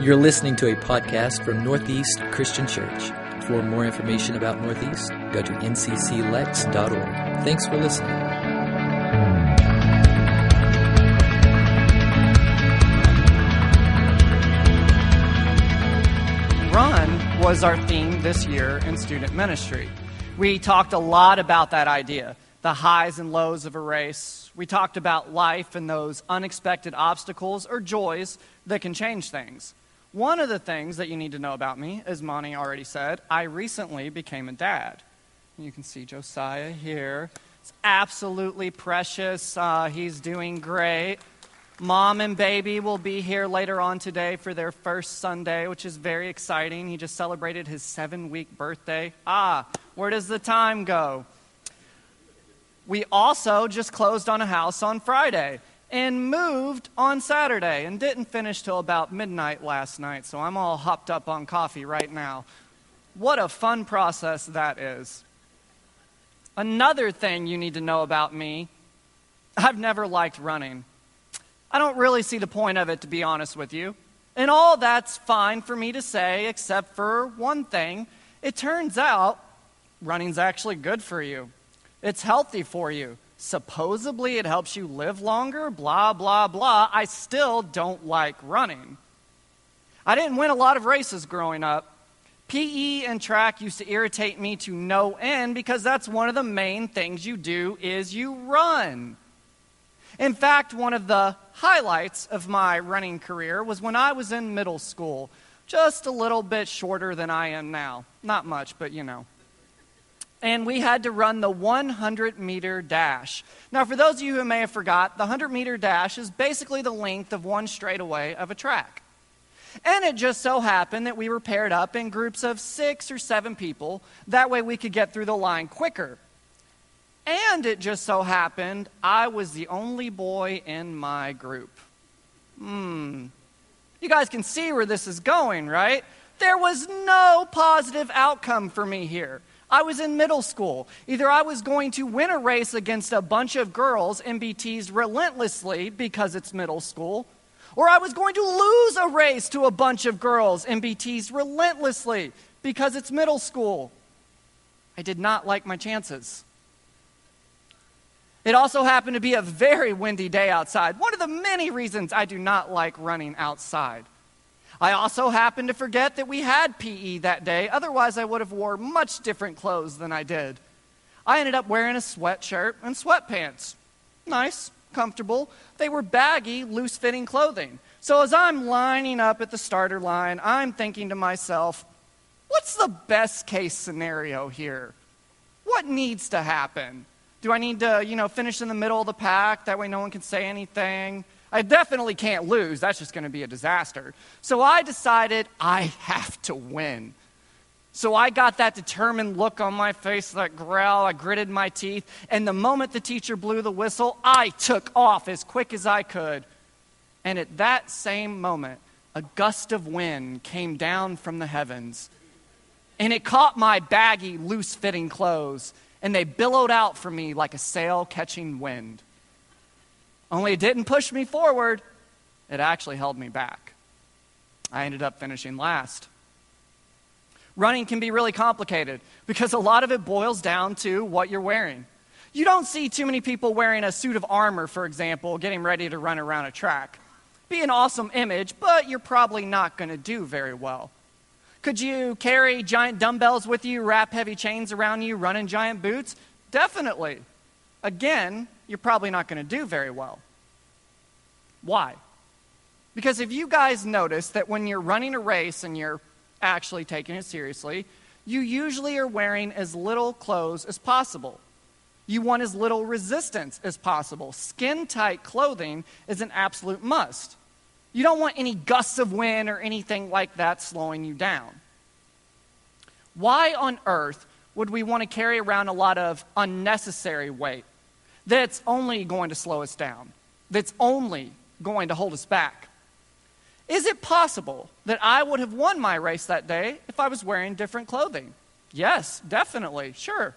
You're listening to a podcast from Northeast Christian Church. For more information about Northeast, go to ncclex.org. Thanks for listening. Run was our theme this year in student ministry. We talked a lot about that idea the highs and lows of a race. We talked about life and those unexpected obstacles or joys that can change things. One of the things that you need to know about me, as Monty already said, I recently became a dad. You can see Josiah here. It's absolutely precious. Uh, he's doing great. Mom and baby will be here later on today for their first Sunday, which is very exciting. He just celebrated his seven week birthday. Ah, where does the time go? We also just closed on a house on Friday and moved on Saturday and didn't finish till about midnight last night, so I'm all hopped up on coffee right now. What a fun process that is. Another thing you need to know about me I've never liked running. I don't really see the point of it, to be honest with you. And all that's fine for me to say, except for one thing. It turns out running's actually good for you, it's healthy for you. Supposedly it helps you live longer, blah, blah, blah. I still don't like running. I didn't win a lot of races growing up. PE and track used to irritate me to no end because that's one of the main things you do is you run. In fact, one of the highlights of my running career was when I was in middle school, just a little bit shorter than I am now. Not much, but you know and we had to run the 100 meter dash. Now, for those of you who may have forgot, the 100 meter dash is basically the length of one straightaway of a track. And it just so happened that we were paired up in groups of six or seven people. That way we could get through the line quicker. And it just so happened I was the only boy in my group. Hmm. You guys can see where this is going, right? There was no positive outcome for me here. I was in middle school. Either I was going to win a race against a bunch of girls and be teased relentlessly because it's middle school, or I was going to lose a race to a bunch of girls and be teased relentlessly because it's middle school. I did not like my chances. It also happened to be a very windy day outside. One of the many reasons I do not like running outside. I also happened to forget that we had PE that day. Otherwise, I would have wore much different clothes than I did. I ended up wearing a sweatshirt and sweatpants. Nice, comfortable. They were baggy, loose fitting clothing. So as I'm lining up at the starter line, I'm thinking to myself, what's the best case scenario here? What needs to happen? Do I need to, you know, finish in the middle of the pack? That way no one can say anything. I definitely can't lose. That's just going to be a disaster. So I decided I have to win. So I got that determined look on my face, that growl. I gritted my teeth. And the moment the teacher blew the whistle, I took off as quick as I could. And at that same moment, a gust of wind came down from the heavens. And it caught my baggy, loose fitting clothes. And they billowed out from me like a sail catching wind. Only it didn't push me forward, it actually held me back. I ended up finishing last. Running can be really complicated because a lot of it boils down to what you're wearing. You don't see too many people wearing a suit of armor, for example, getting ready to run around a track. Be an awesome image, but you're probably not going to do very well. Could you carry giant dumbbells with you, wrap heavy chains around you, run in giant boots? Definitely. Again, you're probably not going to do very well. Why? Because if you guys notice that when you're running a race and you're actually taking it seriously, you usually are wearing as little clothes as possible. You want as little resistance as possible. Skin tight clothing is an absolute must. You don't want any gusts of wind or anything like that slowing you down. Why on earth would we want to carry around a lot of unnecessary weight? that's only going to slow us down, that's only going to hold us back. Is it possible that I would have won my race that day if I was wearing different clothing? Yes, definitely, sure.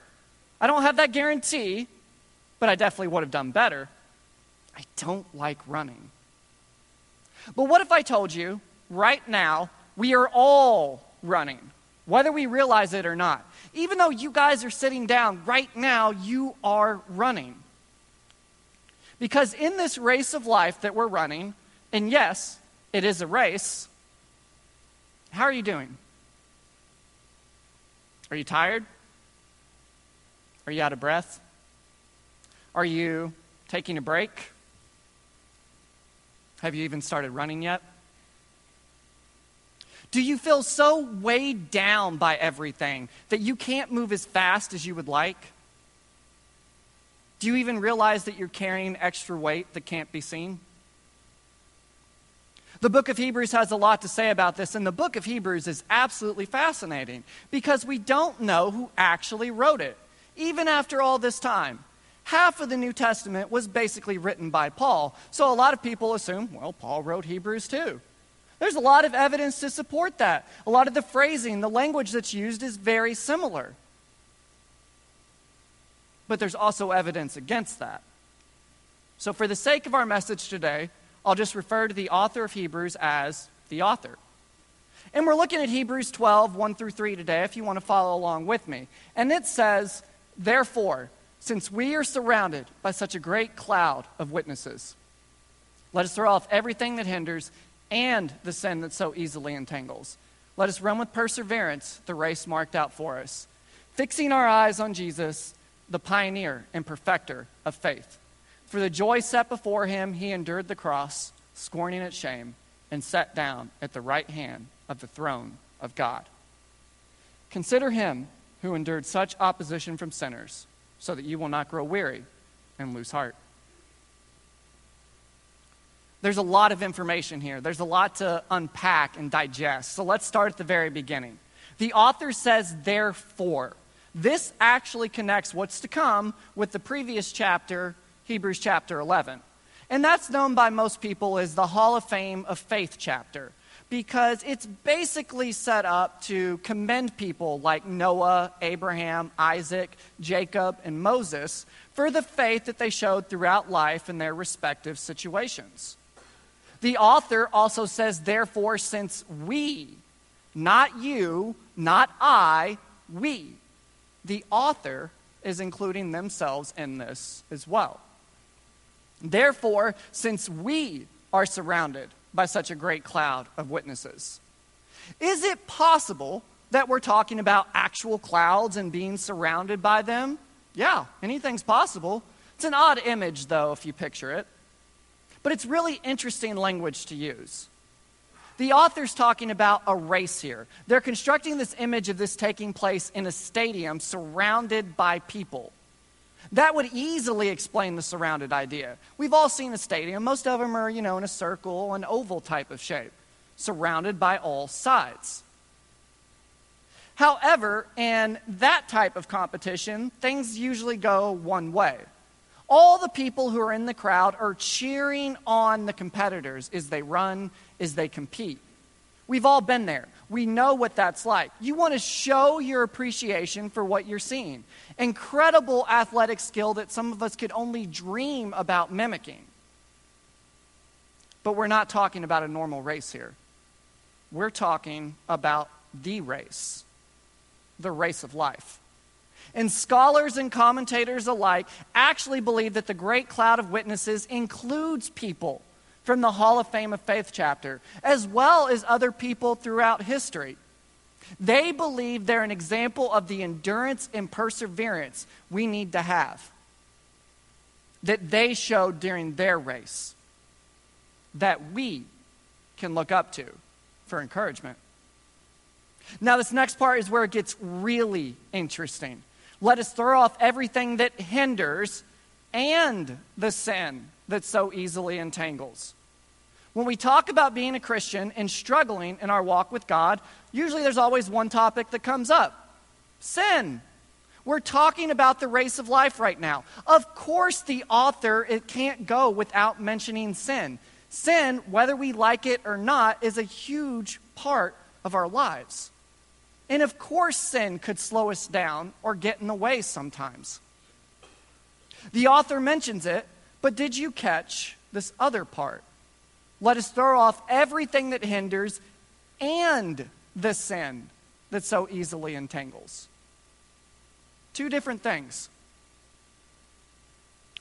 I don't have that guarantee, but I definitely would have done better. I don't like running. But what if I told you right now, we are all running, whether we realize it or not. Even though you guys are sitting down, right now, you are running. Because in this race of life that we're running, and yes, it is a race, how are you doing? Are you tired? Are you out of breath? Are you taking a break? Have you even started running yet? Do you feel so weighed down by everything that you can't move as fast as you would like? Do you even realize that you're carrying extra weight that can't be seen? The book of Hebrews has a lot to say about this, and the book of Hebrews is absolutely fascinating because we don't know who actually wrote it, even after all this time. Half of the New Testament was basically written by Paul, so a lot of people assume, well, Paul wrote Hebrews too. There's a lot of evidence to support that. A lot of the phrasing, the language that's used is very similar. But there's also evidence against that. So, for the sake of our message today, I'll just refer to the author of Hebrews as the author. And we're looking at Hebrews 12, 1 through 3 today, if you want to follow along with me. And it says, Therefore, since we are surrounded by such a great cloud of witnesses, let us throw off everything that hinders and the sin that so easily entangles. Let us run with perseverance the race marked out for us, fixing our eyes on Jesus, the pioneer and perfecter of faith. For the joy set before him, he endured the cross, scorning its shame, and sat down at the right hand of the throne of God. Consider him who endured such opposition from sinners, so that you will not grow weary and lose heart. There's a lot of information here. There's a lot to unpack and digest. So let's start at the very beginning. The author says, therefore. This actually connects what's to come with the previous chapter, Hebrews chapter 11. And that's known by most people as the Hall of Fame of Faith chapter because it's basically set up to commend people like Noah, Abraham, Isaac, Jacob, and Moses for the faith that they showed throughout life in their respective situations. The author also says, therefore, since we, not you, not I, we, the author is including themselves in this as well. Therefore, since we are surrounded by such a great cloud of witnesses, is it possible that we're talking about actual clouds and being surrounded by them? Yeah, anything's possible. It's an odd image, though, if you picture it. But it's really interesting language to use. The author's talking about a race here. They're constructing this image of this taking place in a stadium surrounded by people. That would easily explain the surrounded idea. We've all seen a stadium. Most of them are, you know, in a circle, an oval type of shape, surrounded by all sides. However, in that type of competition, things usually go one way. All the people who are in the crowd are cheering on the competitors as they run, as they compete. We've all been there. We know what that's like. You want to show your appreciation for what you're seeing. Incredible athletic skill that some of us could only dream about mimicking. But we're not talking about a normal race here. We're talking about the race, the race of life. And scholars and commentators alike actually believe that the great cloud of witnesses includes people from the Hall of Fame of Faith chapter, as well as other people throughout history. They believe they're an example of the endurance and perseverance we need to have that they showed during their race that we can look up to for encouragement. Now, this next part is where it gets really interesting. Let us throw off everything that hinders and the sin that so easily entangles. When we talk about being a Christian and struggling in our walk with God, usually there's always one topic that comes up sin. We're talking about the race of life right now. Of course, the author it can't go without mentioning sin. Sin, whether we like it or not, is a huge part of our lives. And of course, sin could slow us down or get in the way sometimes. The author mentions it, but did you catch this other part? Let us throw off everything that hinders and the sin that so easily entangles. Two different things.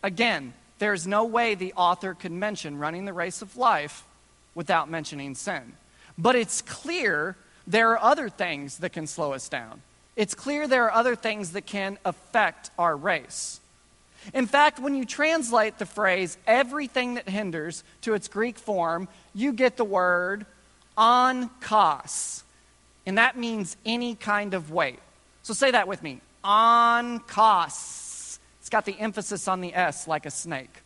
Again, there's no way the author could mention running the race of life without mentioning sin. But it's clear there are other things that can slow us down. It's clear there are other things that can affect our race. In fact, when you translate the phrase everything that hinders to its Greek form, you get the word onkos. And that means any kind of weight. So say that with me onkos. It's got the emphasis on the S like a snake.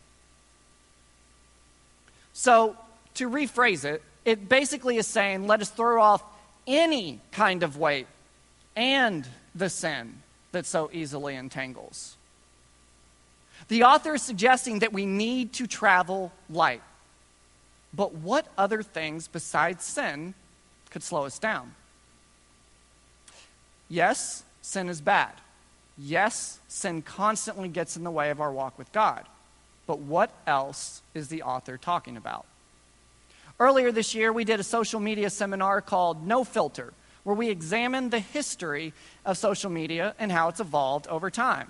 So to rephrase it, it basically is saying let us throw off any kind of weight and the sin that so easily entangles. The author is suggesting that we need to travel light. But what other things besides sin could slow us down? Yes, sin is bad. Yes, sin constantly gets in the way of our walk with God. But what else is the author talking about? Earlier this year, we did a social media seminar called No Filter, where we examined the history of social media and how it's evolved over time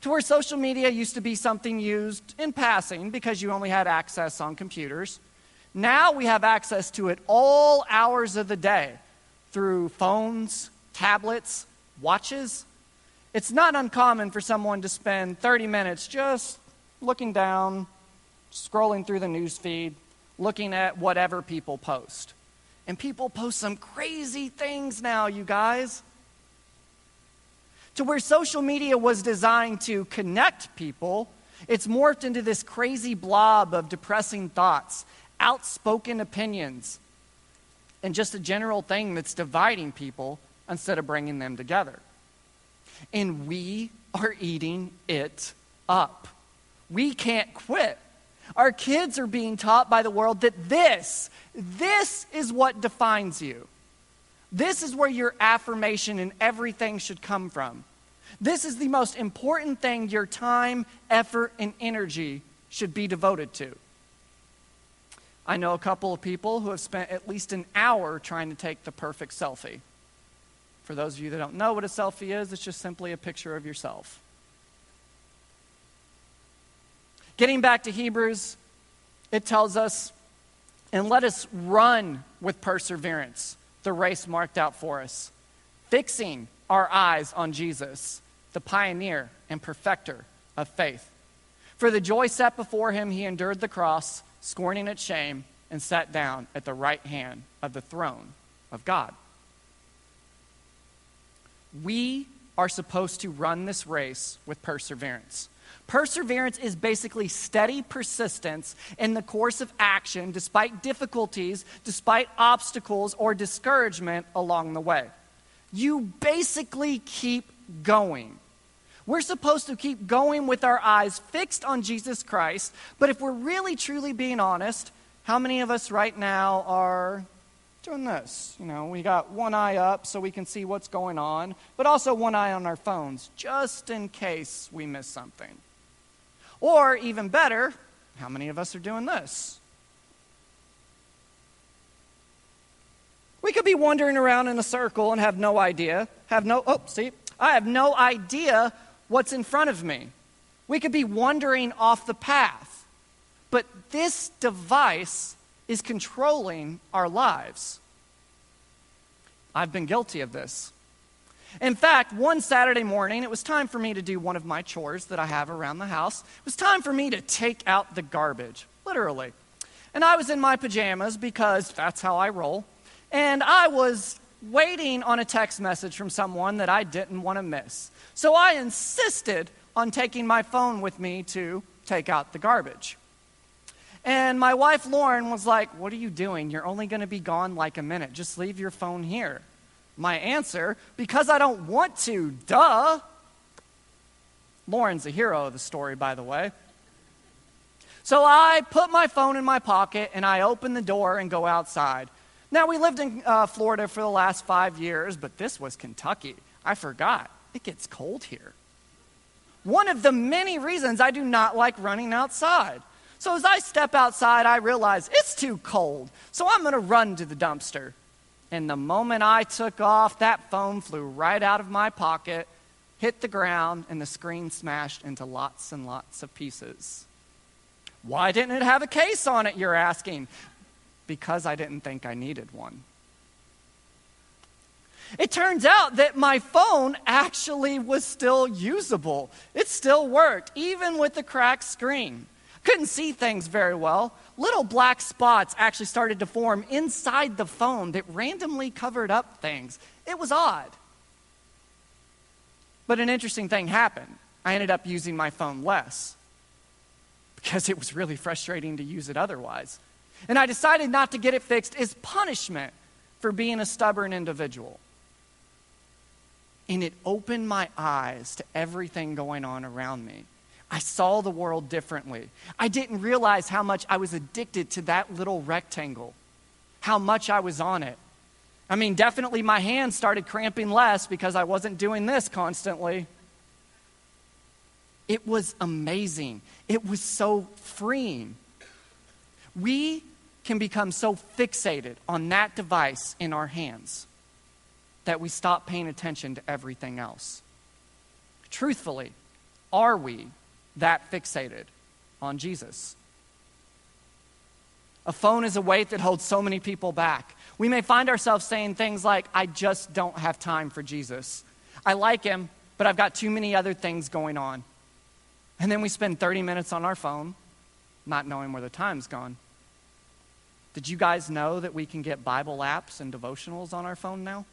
to where social media used to be something used in passing because you only had access on computers. Now we have access to it all hours of the day through phones, tablets, watches. It's not uncommon for someone to spend 30 minutes just looking down, scrolling through the news feed, looking at whatever people post. And people post some crazy things now, you guys to where social media was designed to connect people, it's morphed into this crazy blob of depressing thoughts, outspoken opinions, and just a general thing that's dividing people instead of bringing them together. And we are eating it up. We can't quit. Our kids are being taught by the world that this, this is what defines you. This is where your affirmation and everything should come from. This is the most important thing your time, effort, and energy should be devoted to. I know a couple of people who have spent at least an hour trying to take the perfect selfie. For those of you that don't know what a selfie is, it's just simply a picture of yourself. Getting back to Hebrews, it tells us, and let us run with perseverance the race marked out for us, fixing our eyes on Jesus, the pioneer and perfecter of faith. For the joy set before him, he endured the cross, scorning its shame, and sat down at the right hand of the throne of God. We are supposed to run this race with perseverance. Perseverance is basically steady persistence in the course of action despite difficulties, despite obstacles, or discouragement along the way. You basically keep going. We're supposed to keep going with our eyes fixed on Jesus Christ, but if we're really truly being honest, how many of us right now are doing this. You know, we got one eye up so we can see what's going on, but also one eye on our phones just in case we miss something. Or even better, how many of us are doing this? We could be wandering around in a circle and have no idea, have no, oh, see, I have no idea what's in front of me. We could be wandering off the path. But this device is controlling our lives. I've been guilty of this. In fact, one Saturday morning, it was time for me to do one of my chores that I have around the house. It was time for me to take out the garbage, literally. And I was in my pajamas because that's how I roll. And I was waiting on a text message from someone that I didn't want to miss. So I insisted on taking my phone with me to take out the garbage. And my wife Lauren was like, What are you doing? You're only going to be gone like a minute. Just leave your phone here. My answer, because I don't want to, duh. Lauren's a hero of the story, by the way. So I put my phone in my pocket and I open the door and go outside. Now, we lived in uh, Florida for the last five years, but this was Kentucky. I forgot. It gets cold here. One of the many reasons I do not like running outside. So as I step outside, I realize it's too cold. So I'm going to run to the dumpster. And the moment I took off, that phone flew right out of my pocket, hit the ground, and the screen smashed into lots and lots of pieces. Why didn't it have a case on it, you're asking? Because I didn't think I needed one. It turns out that my phone actually was still usable. It still worked, even with the cracked screen. Couldn't see things very well. Little black spots actually started to form inside the phone that randomly covered up things. It was odd. But an interesting thing happened. I ended up using my phone less because it was really frustrating to use it otherwise. And I decided not to get it fixed as punishment for being a stubborn individual. And it opened my eyes to everything going on around me. I saw the world differently. I didn't realize how much I was addicted to that little rectangle, how much I was on it. I mean, definitely my hands started cramping less because I wasn't doing this constantly. It was amazing. It was so freeing. We can become so fixated on that device in our hands that we stop paying attention to everything else. Truthfully, are we that fixated on Jesus? A phone is a weight that holds so many people back. We may find ourselves saying things like, I just don't have time for Jesus. I like him, but I've got too many other things going on. And then we spend 30 minutes on our phone, not knowing where the time's gone. Did you guys know that we can get Bible apps and devotionals on our phone now?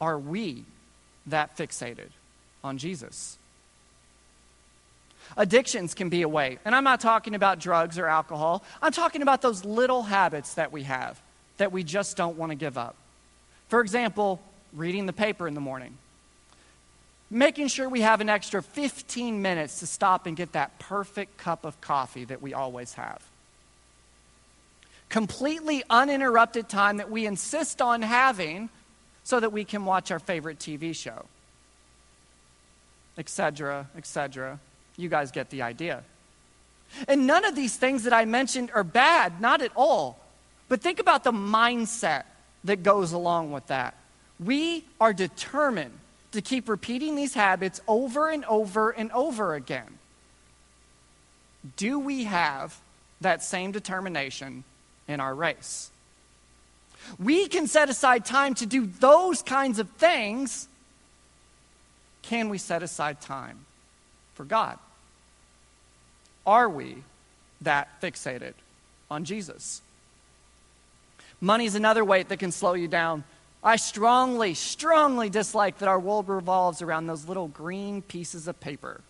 Are we that fixated on Jesus? Addictions can be a way. And I'm not talking about drugs or alcohol. I'm talking about those little habits that we have that we just don't want to give up. For example, reading the paper in the morning. Making sure we have an extra 15 minutes to stop and get that perfect cup of coffee that we always have. Completely uninterrupted time that we insist on having so that we can watch our favorite TV show, etc., etc. You guys get the idea. And none of these things that I mentioned are bad, not at all. But think about the mindset that goes along with that. We are determined to keep repeating these habits over and over and over again. Do we have that same determination in our race? we can set aside time to do those kinds of things. Can we set aside time for God? Are we that fixated on Jesus? Money is another weight that can slow you down. I strongly, strongly dislike that our world revolves around those little green pieces of paper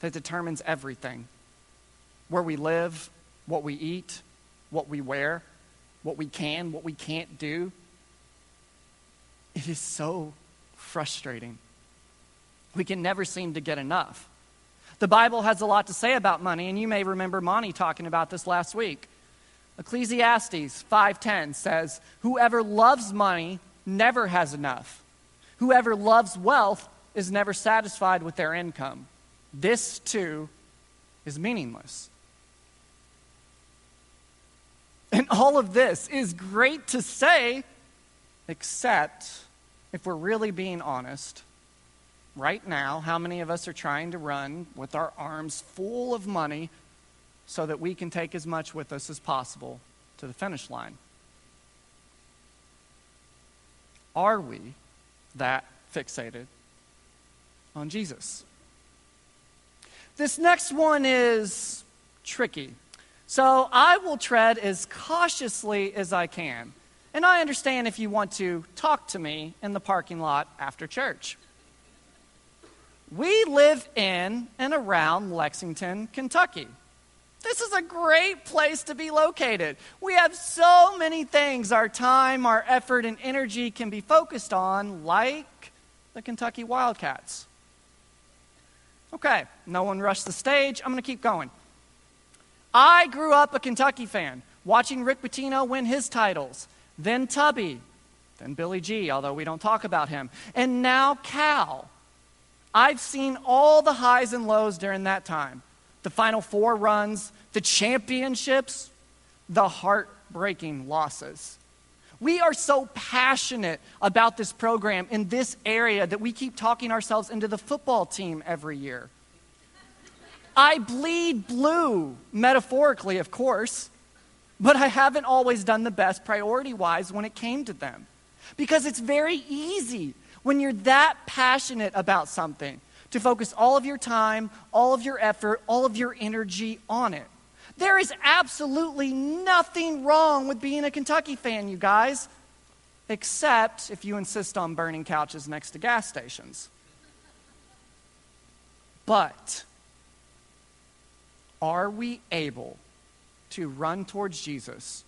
that determines everything where we live, what we eat, what we wear what we can, what we can't do. It is so frustrating. We can never seem to get enough. The Bible has a lot to say about money, and you may remember Monty talking about this last week. Ecclesiastes 5:10 says, "Whoever loves money never has enough. Whoever loves wealth is never satisfied with their income. This too is meaningless." And all of this is great to say, except if we're really being honest, right now, how many of us are trying to run with our arms full of money so that we can take as much with us as possible to the finish line? Are we that fixated on Jesus? This next one is tricky. So I will tread as cautiously as I can. And I understand if you want to talk to me in the parking lot after church. We live in and around Lexington, Kentucky. This is a great place to be located. We have so many things our time, our effort, and energy can be focused on, like the Kentucky Wildcats. Okay, no one rushed the stage. I'm going to keep going. I grew up a Kentucky fan, watching Rick Pitino win his titles, then Tubby, then Billy G, although we don't talk about him, and now Cal. I've seen all the highs and lows during that time. the Final Four runs, the championships, the heartbreaking losses. We are so passionate about this program in this area that we keep talking ourselves into the football team every year. I bleed blue, metaphorically, of course, but I haven't always done the best priority wise when it came to them. Because it's very easy when you're that passionate about something to focus all of your time, all of your effort, all of your energy on it. There is absolutely nothing wrong with being a Kentucky fan, you guys, except if you insist on burning couches next to gas stations. But are we able to run towards Jesus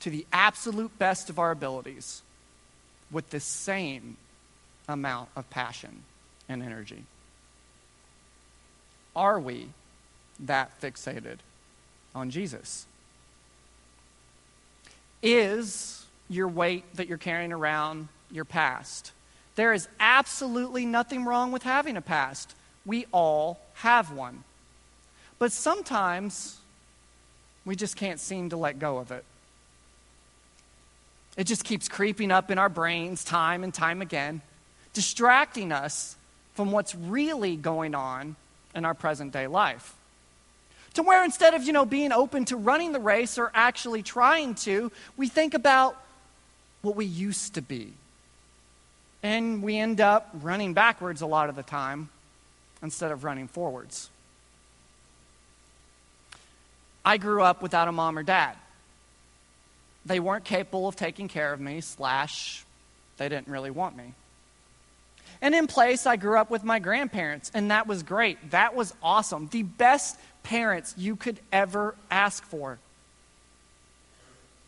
to the absolute best of our abilities with the same amount of passion and energy? Are we that fixated on Jesus? Is your weight that you're carrying around your past? There is absolutely nothing wrong with having a past. We all have one. But sometimes we just can't seem to let go of it. It just keeps creeping up in our brains time and time again, distracting us from what's really going on in our present day life. To where instead of, you know, being open to running the race or actually trying to, we think about what we used to be. And we end up running backwards a lot of the time instead of running forwards. I grew up without a mom or dad. They weren't capable of taking care of me, slash, they didn't really want me. And in place, I grew up with my grandparents, and that was great. That was awesome. The best parents you could ever ask for.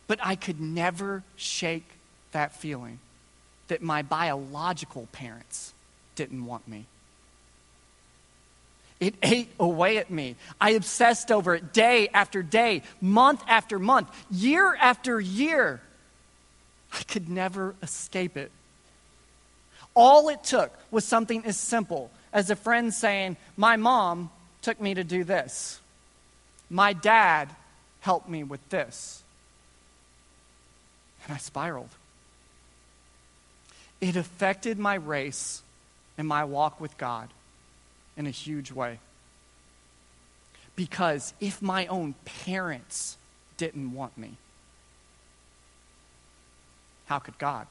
But I could never shake that feeling that my biological parents didn't want me. It ate away at me. I obsessed over it day after day, month after month, year after year. I could never escape it. All it took was something as simple as a friend saying, My mom took me to do this. My dad helped me with this. And I spiraled. It affected my race and my walk with God in a huge way. Because if my own parents didn't want me, how could God?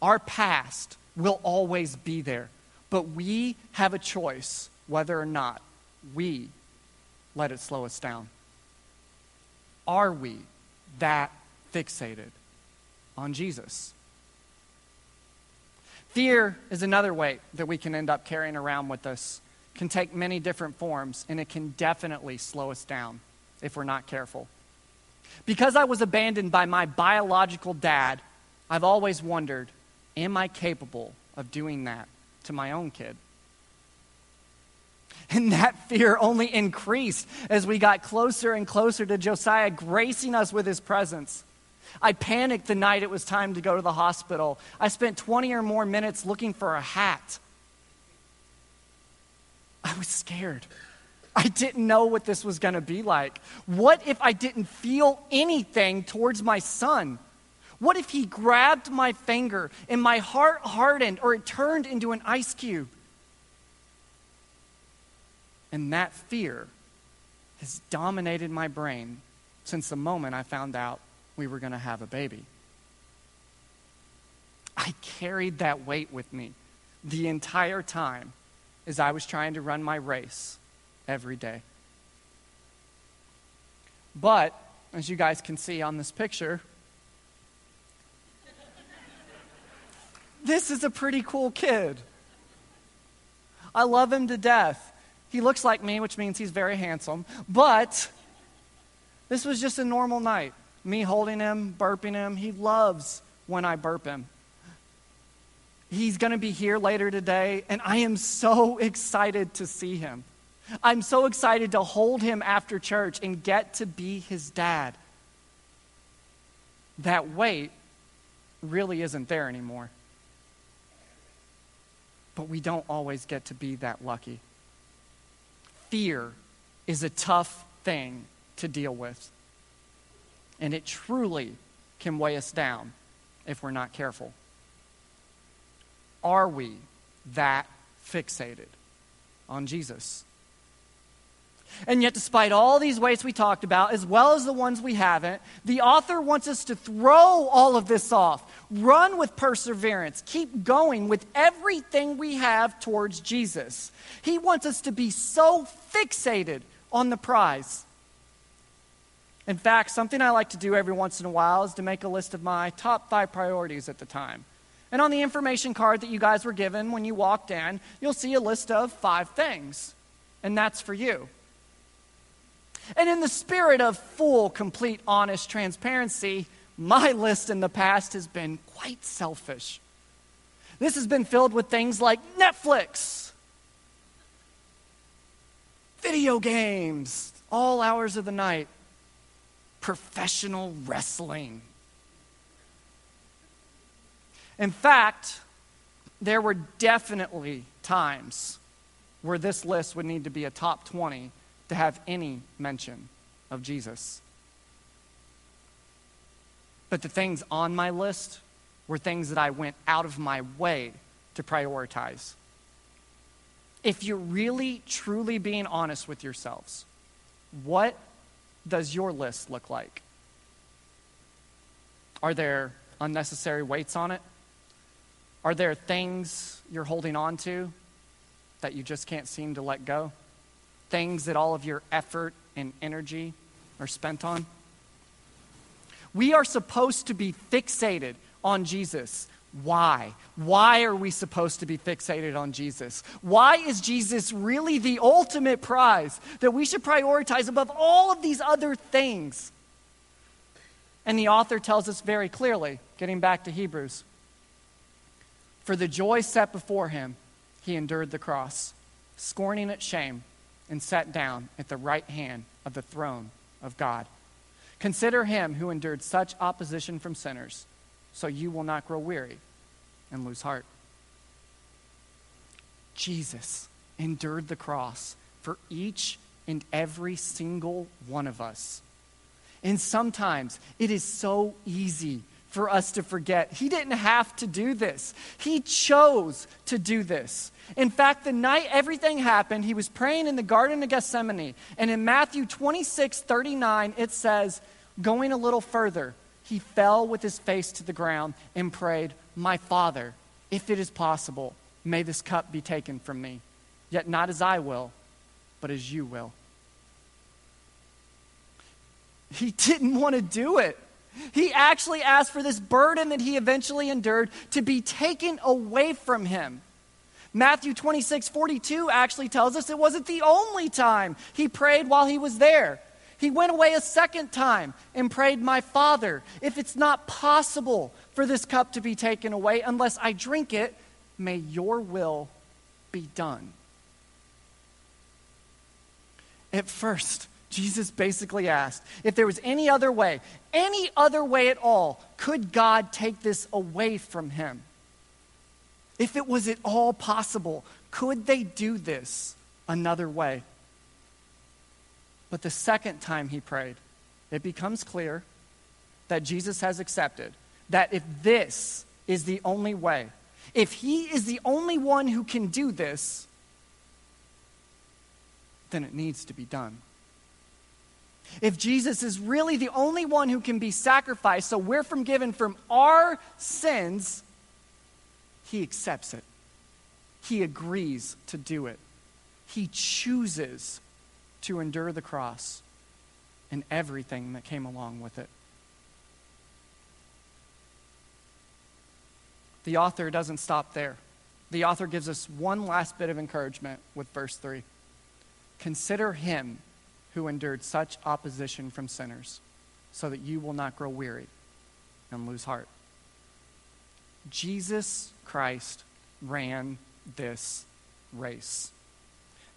Our past will always be there, but we have a choice whether or not we let it slow us down. Are we that fixated on Jesus? Fear is another weight that we can end up carrying around with us. It can take many different forms, and it can definitely slow us down if we're not careful. Because I was abandoned by my biological dad, I've always wondered am I capable of doing that to my own kid? And that fear only increased as we got closer and closer to Josiah, gracing us with his presence. I panicked the night it was time to go to the hospital. I spent 20 or more minutes looking for a hat. I was scared. I didn't know what this was going to be like. What if I didn't feel anything towards my son? What if he grabbed my finger and my heart hardened or it turned into an ice cube? And that fear has dominated my brain since the moment I found out we were going to have a baby. I carried that weight with me the entire time as I was trying to run my race every day. But, as you guys can see on this picture, this is a pretty cool kid. I love him to death. He looks like me, which means he's very handsome. But this was just a normal night me holding him, burping him. He loves when I burp him. He's going to be here later today, and I am so excited to see him. I'm so excited to hold him after church and get to be his dad. That weight really isn't there anymore. but we don't always get to be that lucky. Fear is a tough thing to deal with, and it truly can weigh us down if we're not careful. Are we that fixated on Jesus? And yet, despite all these ways we talked about, as well as the ones we haven't, the author wants us to throw all of this off, run with perseverance, keep going with everything we have towards Jesus. He wants us to be so fixated on the prize. In fact, something I like to do every once in a while is to make a list of my top five priorities at the time. And on the information card that you guys were given when you walked in, you'll see a list of five things. And that's for you. And in the spirit of full, complete, honest transparency, my list in the past has been quite selfish. This has been filled with things like Netflix, video games, all hours of the night, professional wrestling. In fact, there were definitely times where this list would need to be a top 20 to have any mention of Jesus. But the things on my list were things that I went out of my way to prioritize. If you're really, truly being honest with yourselves, what does your list look like? Are there unnecessary weights on it? Are there things you're holding on to that you just can't seem to let go? Things that all of your effort and energy are spent on? We are supposed to be fixated on Jesus. Why? Why are we supposed to be fixated on Jesus? Why is Jesus really the ultimate prize that we should prioritize above all of these other things? And the author tells us very clearly, getting back to Hebrews for the joy set before him, he endured the cross, scorning its shame, and sat down at the right hand of the throne of God. Consider him who endured such opposition from sinners, so you will not grow weary and lose heart. Jesus endured the cross for each and every single one of us. And sometimes it is so easy for us to forget. He didn't have to do this, He chose to do this. In fact, the night everything happened, he was praying in the Garden of Gethsemane. And in Matthew 26 39, it says, going a little further, he fell with his face to the ground and prayed, My Father, if it is possible, may this cup be taken from me. Yet not as I will, but as you will. He didn't want to do it. He actually asked for this burden that he eventually endured to be taken away from him. Matthew 26, 42 actually tells us it wasn't the only time he prayed while he was there. He went away a second time and prayed, My Father, if it's not possible for this cup to be taken away unless I drink it, may your will be done. At first, Jesus basically asked if there was any other way, any other way at all, could God take this away from him? If it was at all possible, could they do this another way? But the second time he prayed, it becomes clear that Jesus has accepted that if this is the only way, if he is the only one who can do this, then it needs to be done. If Jesus is really the only one who can be sacrificed, so we're forgiven from our sins, he accepts it. He agrees to do it. He chooses to endure the cross and everything that came along with it. The author doesn't stop there. The author gives us one last bit of encouragement with verse 3. Consider him who endured such opposition from sinners, so that you will not grow weary and lose heart. Jesus Christ ran this race.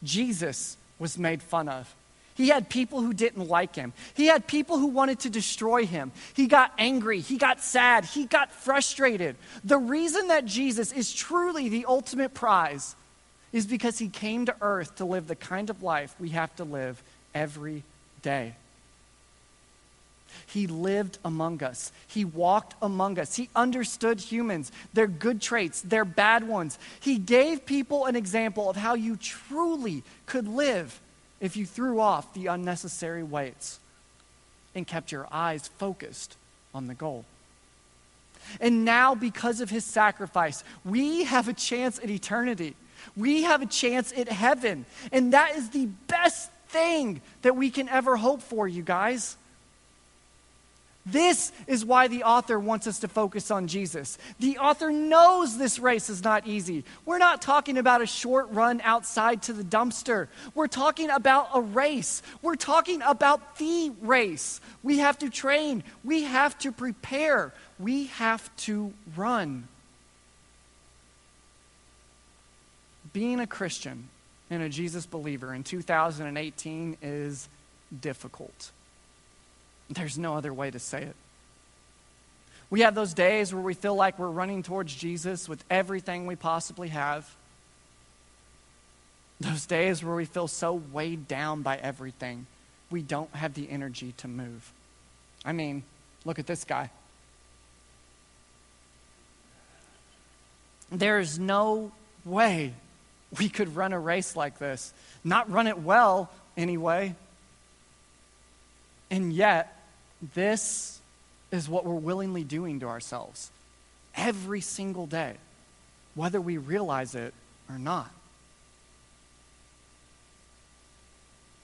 Jesus was made fun of. He had people who didn't like him. He had people who wanted to destroy him. He got angry. He got sad. He got frustrated. The reason that Jesus is truly the ultimate prize is because he came to earth to live the kind of life we have to live every day. He lived among us. He walked among us. He understood humans, their good traits, their bad ones. He gave people an example of how you truly could live if you threw off the unnecessary weights and kept your eyes focused on the goal. And now, because of his sacrifice, we have a chance at eternity. We have a chance at heaven. And that is the best thing that we can ever hope for, you guys. This is why the author wants us to focus on Jesus. The author knows this race is not easy. We're not talking about a short run outside to the dumpster. We're talking about a race. We're talking about the race. We have to train, we have to prepare, we have to run. Being a Christian and a Jesus believer in 2018 is difficult. There's no other way to say it. We have those days where we feel like we're running towards Jesus with everything we possibly have. Those days where we feel so weighed down by everything, we don't have the energy to move. I mean, look at this guy. There's no way we could run a race like this, not run it well anyway. And yet, this is what we're willingly doing to ourselves every single day, whether we realize it or not.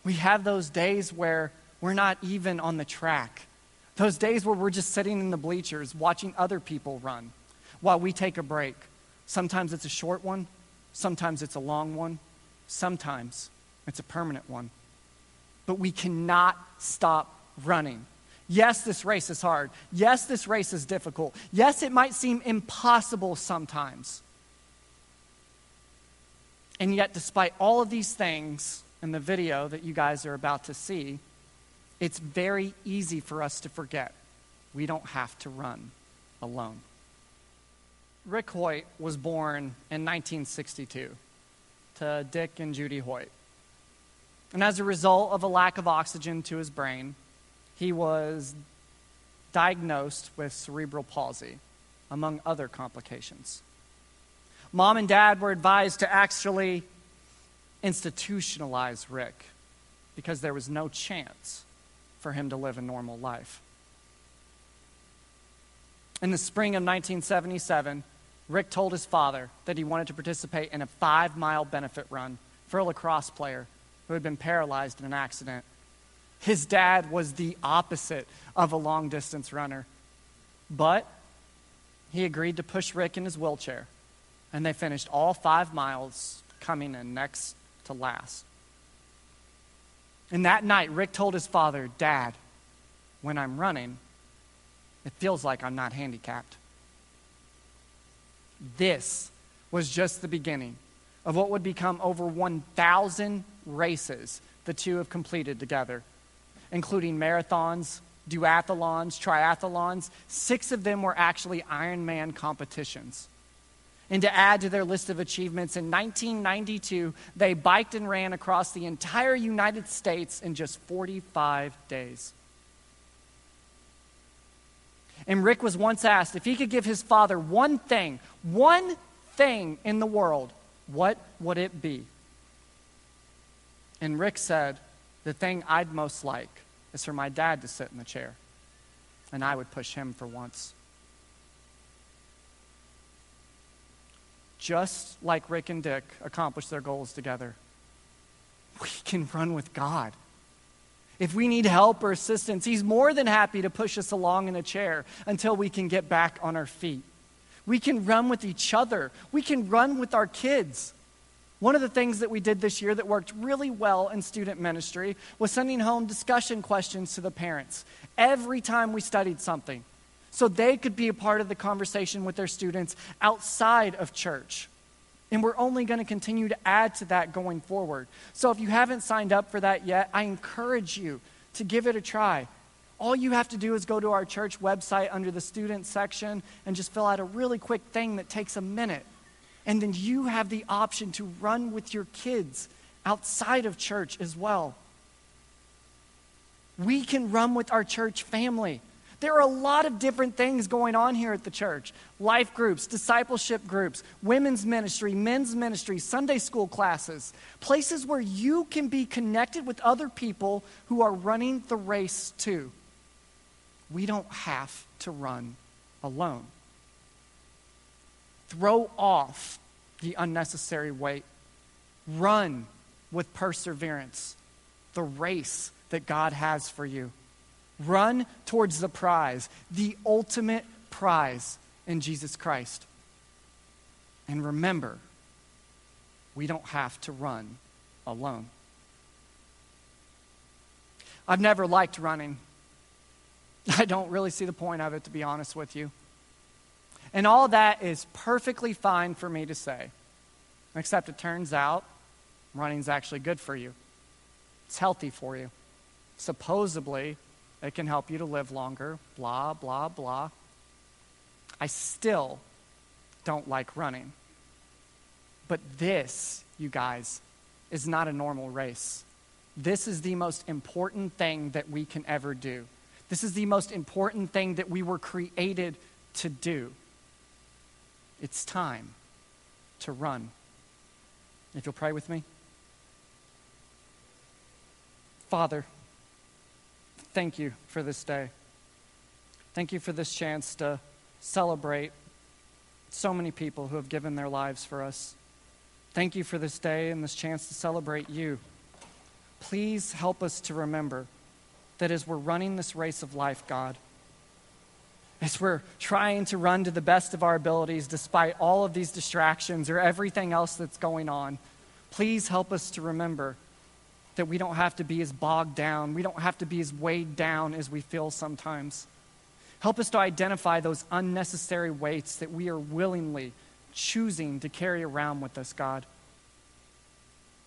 We have those days where we're not even on the track, those days where we're just sitting in the bleachers watching other people run while we take a break. Sometimes it's a short one, sometimes it's a long one, sometimes it's a permanent one. But we cannot stop running. Yes, this race is hard. Yes, this race is difficult. Yes, it might seem impossible sometimes. And yet, despite all of these things in the video that you guys are about to see, it's very easy for us to forget we don't have to run alone. Rick Hoyt was born in 1962 to Dick and Judy Hoyt. And as a result of a lack of oxygen to his brain, he was diagnosed with cerebral palsy, among other complications. Mom and dad were advised to actually institutionalize Rick because there was no chance for him to live a normal life. In the spring of 1977, Rick told his father that he wanted to participate in a five mile benefit run for a lacrosse player who had been paralyzed in an accident his dad was the opposite of a long distance runner. But he agreed to push Rick in his wheelchair, and they finished all five miles, coming in next to last. And that night, Rick told his father, Dad, when I'm running, it feels like I'm not handicapped. This was just the beginning of what would become over 1,000 races the two have completed together including marathons, duathlons, triathlons. Six of them were actually Ironman competitions. And to add to their list of achievements, in 1992, they biked and ran across the entire United States in just 45 days. And Rick was once asked if he could give his father one thing, one thing in the world, what would it be? And Rick said, The thing I'd most like is for my dad to sit in the chair, and I would push him for once. Just like Rick and Dick accomplished their goals together, we can run with God. If we need help or assistance, He's more than happy to push us along in a chair until we can get back on our feet. We can run with each other, we can run with our kids. One of the things that we did this year that worked really well in student ministry was sending home discussion questions to the parents every time we studied something so they could be a part of the conversation with their students outside of church. And we're only going to continue to add to that going forward. So if you haven't signed up for that yet, I encourage you to give it a try. All you have to do is go to our church website under the student section and just fill out a really quick thing that takes a minute. And then you have the option to run with your kids outside of church as well. We can run with our church family. There are a lot of different things going on here at the church life groups, discipleship groups, women's ministry, men's ministry, Sunday school classes, places where you can be connected with other people who are running the race too. We don't have to run alone. Throw off the unnecessary weight, run with perseverance the race that God has for you. Run towards the prize, the ultimate prize in Jesus Christ. And remember, we don't have to run alone. I've never liked running. I don't really see the point of it, to be honest with you. And all that is perfectly fine for me to say, except it turns out running's actually good for you, it's healthy for you. Supposedly, it can help you to live longer, blah, blah, blah. I still don't like running. But this, you guys, is not a normal race. This is the most important thing that we can ever do. This is the most important thing that we were created to do. It's time to run. If you'll pray with me. Father, thank you for this day. Thank you for this chance to celebrate so many people who have given their lives for us. Thank you for this day and this chance to celebrate you. Please help us to remember that as we're running this race of life, God, as we're trying to run to the best of our abilities despite all of these distractions or everything else that's going on, please help us to remember that we don't have to be as bogged down, we don't have to be as weighed down as we feel sometimes. Help us to identify those unnecessary weights that we are willingly choosing to carry around with us, God.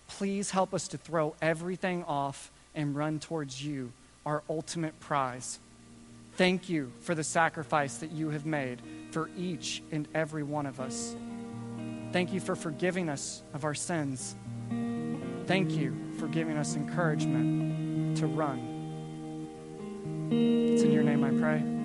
Please help us to throw everything off and run towards you, our ultimate prize. Thank you for the sacrifice that you have made for each and every one of us. Thank you for forgiving us of our sins. Thank you for giving us encouragement to run. It's in your name I pray.